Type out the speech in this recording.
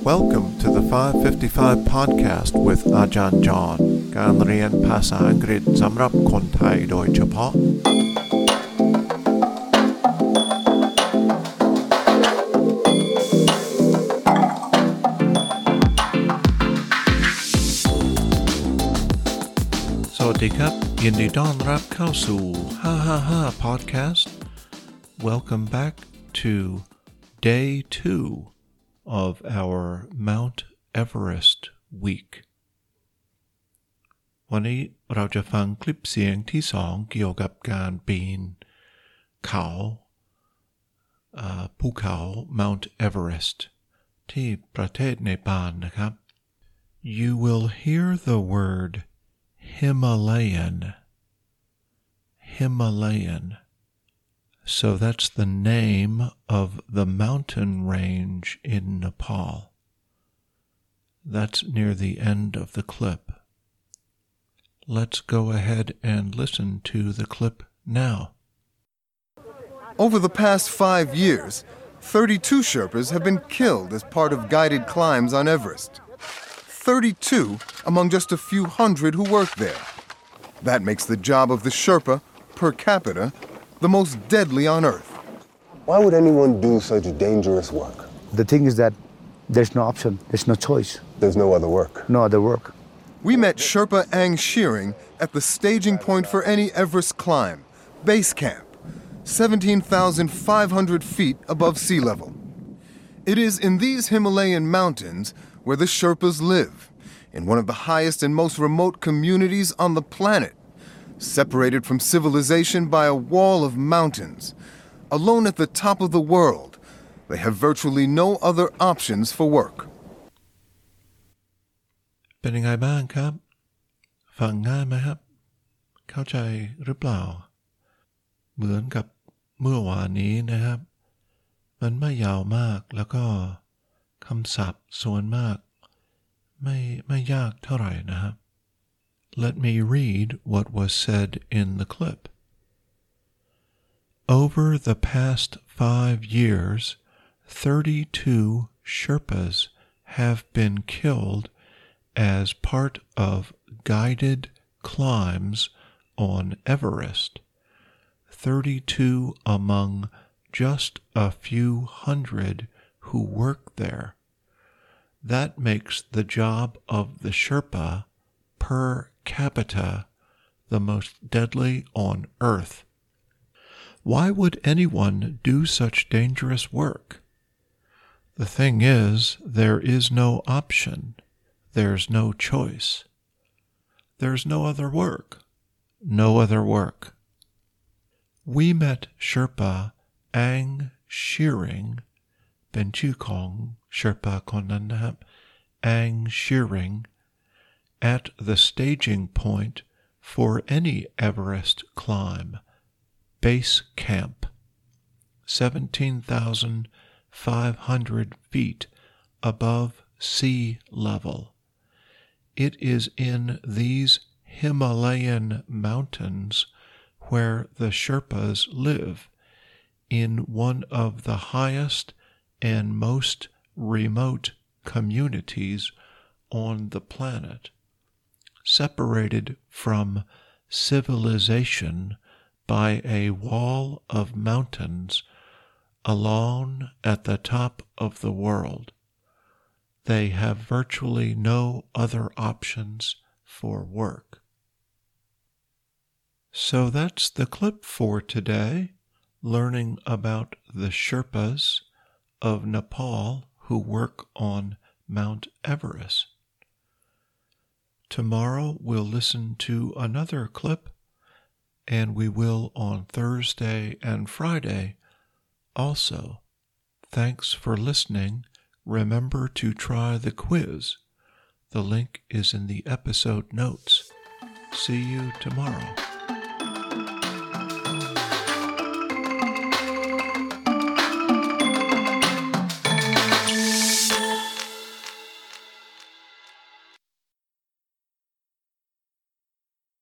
Welcome to the 555 podcast with อาจารย์จอห์นการเรียนภาษาอังกฤษสำหรับคนไทยโดยเฉพาะ สวัสดีครับ ยินดีต้อนรับเข้าสู่ 555 podcast Welcome back to day two of our Mount Everest week วันนี้เราจะฟังคลิปเสียงที่สองเกี่ยวกับการปีนเขาอ่าภูเขา Mount Everest ที่ประเทศเนปาลนะครับ You will hear the word Himalayan. Himalayan. So that's the name of the mountain range in Nepal. That's near the end of the clip. Let's go ahead and listen to the clip now. Over the past five years, 32 Sherpas have been killed as part of guided climbs on Everest. 32 among just a few hundred who work there. That makes the job of the Sherpa, per capita, the most deadly on Earth. Why would anyone do such dangerous work? The thing is that there's no option, there's no choice, There's no other work. no other work. We met Sherpa Ang Tshering at the staging point for any Everest climb, Base Camp, 17,500 feet above sea level. It is in these Himalayan mountains where the Sherpas live, in one of the highest and most remote communities on the planet, separated from civilization by a wall of mountains. Alone at the top of the world, they have virtually no other options for work. เป็นยังไงบ้างครับ ฟังง่ายไหมครับ เข้าใจหรือเปล่า เหมือนกับเมื่อวานนี้นะครับ มันไม่ยาวมากแล้วก็คำศัพท์ส่วนมาก ไม่ไม่ยากเท่าไหร่นะครับ Let me read what was said in the clip. Over the past five years, 32 Sherpas have been killed as part of guided climbs on Everest. 32 among just a few hundred who work there. That makes the job of the Sherpa per capita the most deadly on earth. Why would anyone do such dangerous work? The thing is, there is no option. There's no choice. There's no other work. No other work. We met Sherpa Ang Tshering, Benchukong Sherpa Konanap Ang Tshering at the staging point for any Everest climb, base camp, 17,500 feet above sea level. It is in these Himalayan mountains where the Sherpas live, in one of the highest and most remote communities on the planet, separated from civilization by a wall of mountains alone at the top of the world. They have virtually no other options for work. So that's the clip for today, learning about the Sherpas of Nepal who work on Mount Everest. Tomorrow we'll listen to another clip, and we will on Thursday and Friday also. Thanks for listening. Remember to try the quiz. The link is in the episode notes. See you tomorrow.